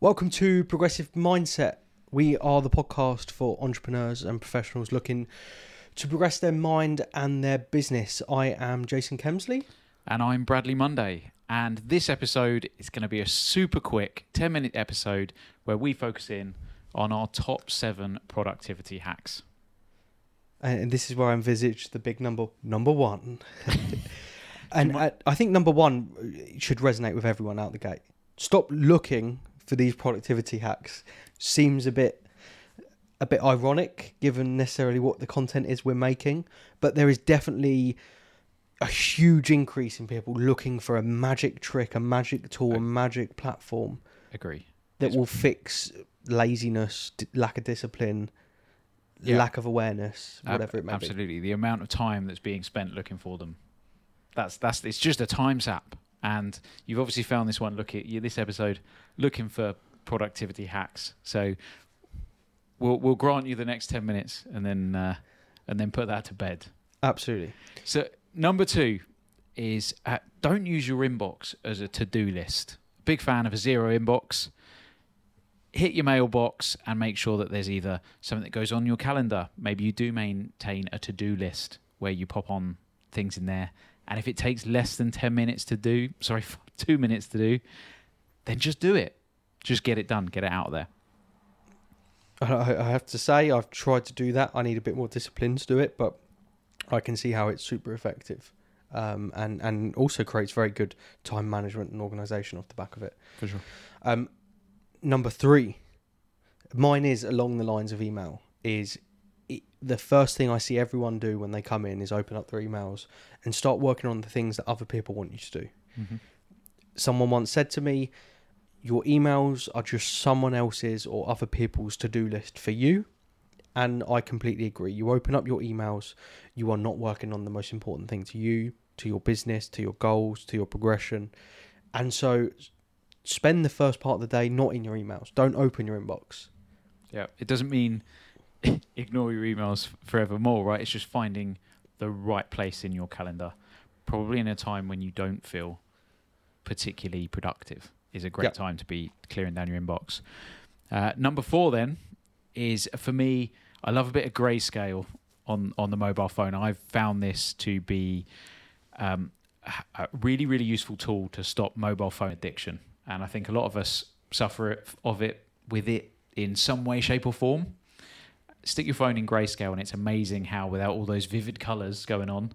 Welcome to Progressive Mindset. We are the podcast for entrepreneurs and professionals looking to progress their mind and their business. I am Jason Kemsley. And I'm Bradley Munday. And this episode is going to be a super quick 10 minute episode where we focus in on our top seven productivity hacks. And this is where I envisage the big number, number one. and I, I think number one should resonate with everyone out the gate. Stop looking for these productivity hacks. Seems a bit a bit ironic given necessarily what the content is we're making, but there is definitely a huge increase in people looking for a magic trick, a magic tool, a magic platform. Agree. That will fix laziness, d- lack of discipline, Yeah. lack of awareness, Ab- whatever it may be. Absolutely. The amount of time that's being spent looking for them. That's that's it's just a time sap. And you've obviously found this one look at this episode looking for productivity hacks. So we'll we'll grant you the next 10 minutes and then uh, and then put that to bed. Absolutely. So number two is uh, don't use your inbox as a to-do list. Big fan of a zero inbox. Hit your mailbox and make sure that there's either something that goes on your calendar. Maybe you do maintain a to-do list where you pop on things in there. And if it takes less than 10 minutes to do, sorry, two minutes to do, then just do it. Just get it done. Get it out of there. I, I have to say, I've tried to do that. I need a bit more discipline to do it, but I can see how it's super effective, um, and and also creates very good time management and organisation off the back of it. For sure. Um, number three, mine is along the lines of email. Is it, the first thing I see everyone do when they come in is open up their emails and start working on the things that other people want you to do. Mm-hmm. Someone once said to me, Your emails are just someone else's or other people's to do list for you. And I completely agree. You open up your emails, you are not working on the most important thing to you, to your business, to your goals, to your progression. And so spend the first part of the day not in your emails. Don't open your inbox. Yeah, it doesn't mean ignore your emails forevermore, right? It's just finding the right place in your calendar, probably in a time when you don't feel particularly productive. Is a great Yep. time to be clearing down your inbox. Uh, number four then is for me. I love a bit of grayscale on on the mobile phone. I've found this to be um, a really really useful tool to stop mobile phone addiction, and I think a lot of us suffer of it with it in some way, shape, or form. Stick your phone in grayscale, and it's amazing how, without all those vivid colors going on,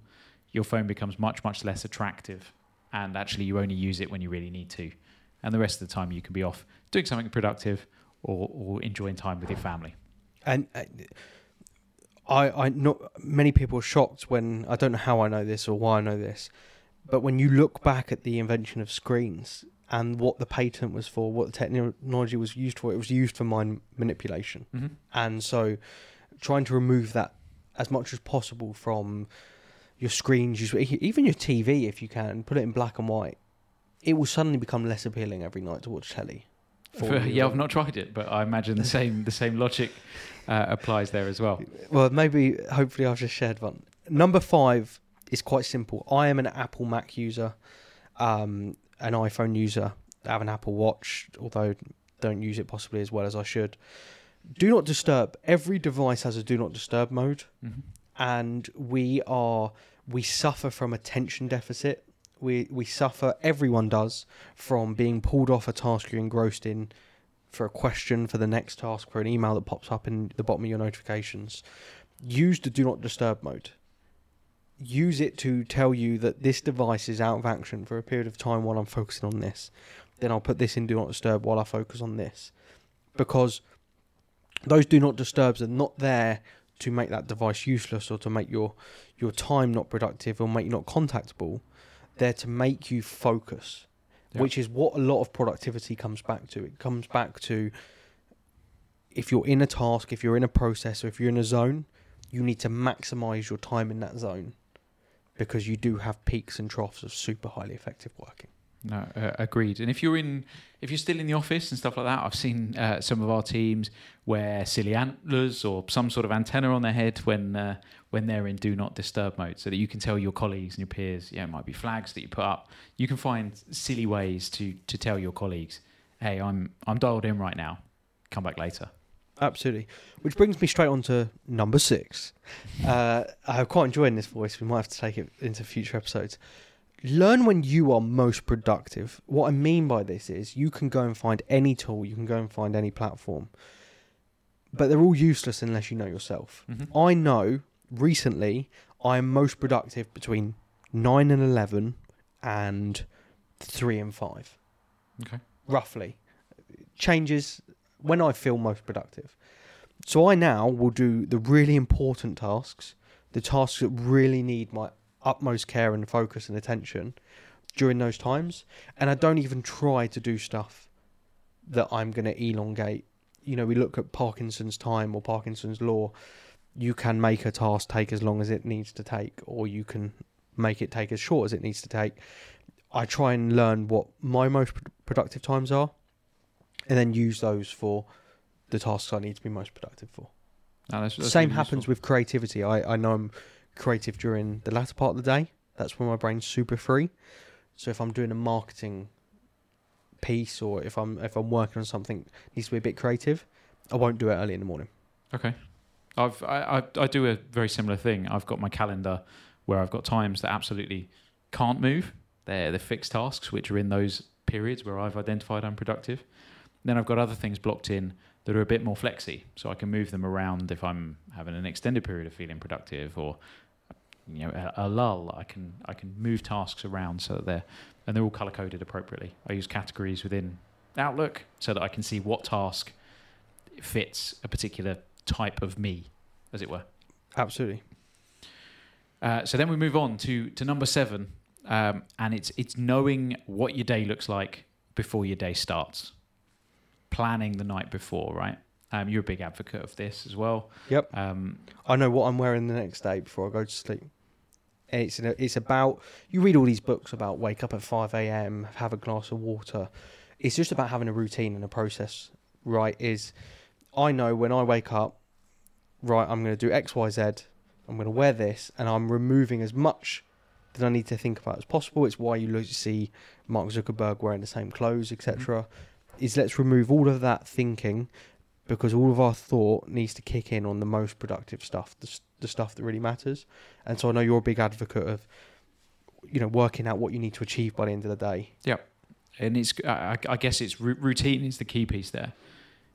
your phone becomes much, much less attractive. And actually, you only use it when you really need to. And the rest of the time, you can be off doing something productive or, or enjoying time with your family. And uh, I, I not many people are shocked when I don't know how I know this or why I know this, but when you look back at the invention of screens and what the patent was for, what the technology was used for, it was used for mind manipulation. Mm-hmm. And so, trying to remove that as much as possible from your screens, even your TV, if you can, put it in black and white, it will suddenly become less appealing every night to watch telly. for yeah, I've not tried it, but I imagine the same the same logic uh, applies there as well. Well, maybe, hopefully, I've just shared one. Number five is quite simple. I am an Apple Mac user, um, an iPhone user. I have an Apple Watch, although don't use it possibly as well as I should. Do not disturb. Every device has a do not disturb mode, Mm-hmm. and we are we suffer from attention deficit. We we suffer. Everyone does from being pulled off a task you're engrossed in for a question for the next task for an email that pops up in the bottom of your notifications. Use the do not disturb mode. Use it to tell you that this device is out of action for a period of time while I'm focusing on this. Then I'll put this in do not disturb while I focus on this. Because those do not disturbs are not there to make that device useless or to make your your time not productive or make you not contactable. They're to make you focus, Yeah. which is what a lot of productivity comes back to. It comes back to if you're in a task, if you're in a process, or if you're in a zone, you need to maximize your time in that zone because you do have peaks and troughs of super highly effective working. No, uh, agreed. And if you're in, if you're still in the office and stuff like that, I've seen uh, some of our teams wear silly antlers or some sort of antenna on their head when uh, when they're in do not disturb mode, so that you can tell your colleagues and your peers. Yeah, it might be flags that you put up. You can find silly ways to to tell your colleagues, hey, I'm I'm dialed in right now. Come back later. Absolutely. Which brings me straight on to number six. Uh, I'm quite enjoying this voice. We might have to take it into future episodes. Learn when you are most productive. What I mean by this is you can go and find any tool, you can go and find any platform, but they're all useless unless you know yourself. Mm-hmm. I know recently I am most productive between 9 and 11 and 3 and 5. Okay. Roughly. Changes when I feel most productive. So I now will do the really important tasks, the tasks that really need my utmost care and focus and attention during those times. And I don't even try to do stuff that I'm going to elongate. You know, we look at Parkinson's time or Parkinson's law. You can make a task take as long as it needs to take, or you can make it take as short as it needs to take. I try and learn what my most productive times are, and then use those for the tasks I need to be most productive for. No, that's- that's Same really happens useful. with creativity. I, I know I'm creative during the latter part of the day. That's when my brain's super free. So if I'm doing a marketing piece or if I'm if I'm working on something that needs to be a bit creative, I won't do it early in the morning. Okay. I've I, I I do a very similar thing. I've got my calendar where I've got times that absolutely can't move. They're the fixed tasks which are in those periods where I've identified I'm productive. Then I've got other things blocked in that are a bit more flexy, so I can move them around if I'm having an extended period of feeling productive or you know a, a lull. I can I can move tasks around so that they're and they're all color coded appropriately. I use categories within Outlook so that I can see what task fits a particular type of me, as it were. Absolutely. Uh, so then we move on to to number seven, um, and it's it's knowing what your day looks like before your day starts, planning the night before, right? Um, you're a big advocate of this as well. Yep. Um, I know what I'm wearing the next day before I go to sleep. It's it's about you read all these books about wake up at five a.m. have a glass of water. It's just about having a routine and a process. Right? Is I know when I wake up, right? I'm going to do X, Y, Z. I'm going to wear this, and I'm removing as much that I need to think about as possible. It's why you see Mark Zuckerberg wearing the same clothes, etc. Is let's remove all of that thinking because all of our thought needs to kick in on the most productive stuff, the, the stuff that really matters. And so I know you're a big advocate of, you know, working out what you need to achieve by the end of the day. Yep. And it's I, I guess it's routine is the key piece there.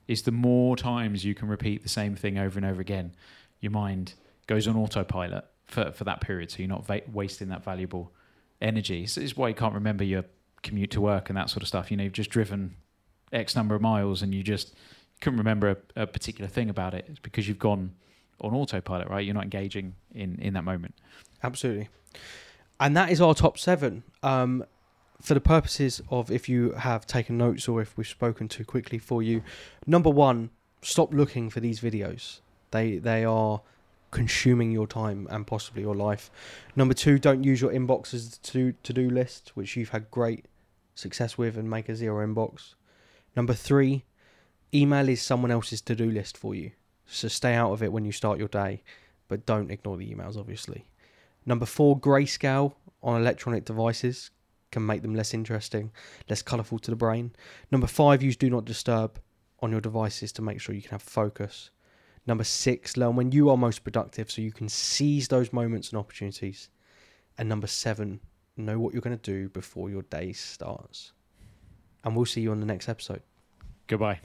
Is the more times you can repeat the same thing over and over again, your mind goes on autopilot for, for that period, so you're not va- wasting that valuable energy. So it's why you can't remember your commute to work and that sort of stuff. You know, you've just driven X number of miles and you just couldn't remember a, a particular thing about it. It's because you've gone on autopilot, right? You're not engaging in in that moment. Absolutely. And that is our top seven. Um, for the purposes of if you have taken notes or if we've spoken too quickly for you, number one, stop looking for these videos. They they are consuming your time and possibly your life. Number two, don't use your inbox as to to do list, which you've had great success with, and make a zero inbox. Number three, email is someone else's to do list for you. So stay out of it when you start your day, but don't ignore the emails, obviously. Number four, grayscale on electronic devices can make them less interesting, less colourful to the brain. Number five, use do not disturb on your devices to make sure you can have focus. Number six, learn when you are most productive so you can seize those moments and opportunities. And number seven, know what you're going to do before your day starts. And we'll see you on the next episode. Goodbye.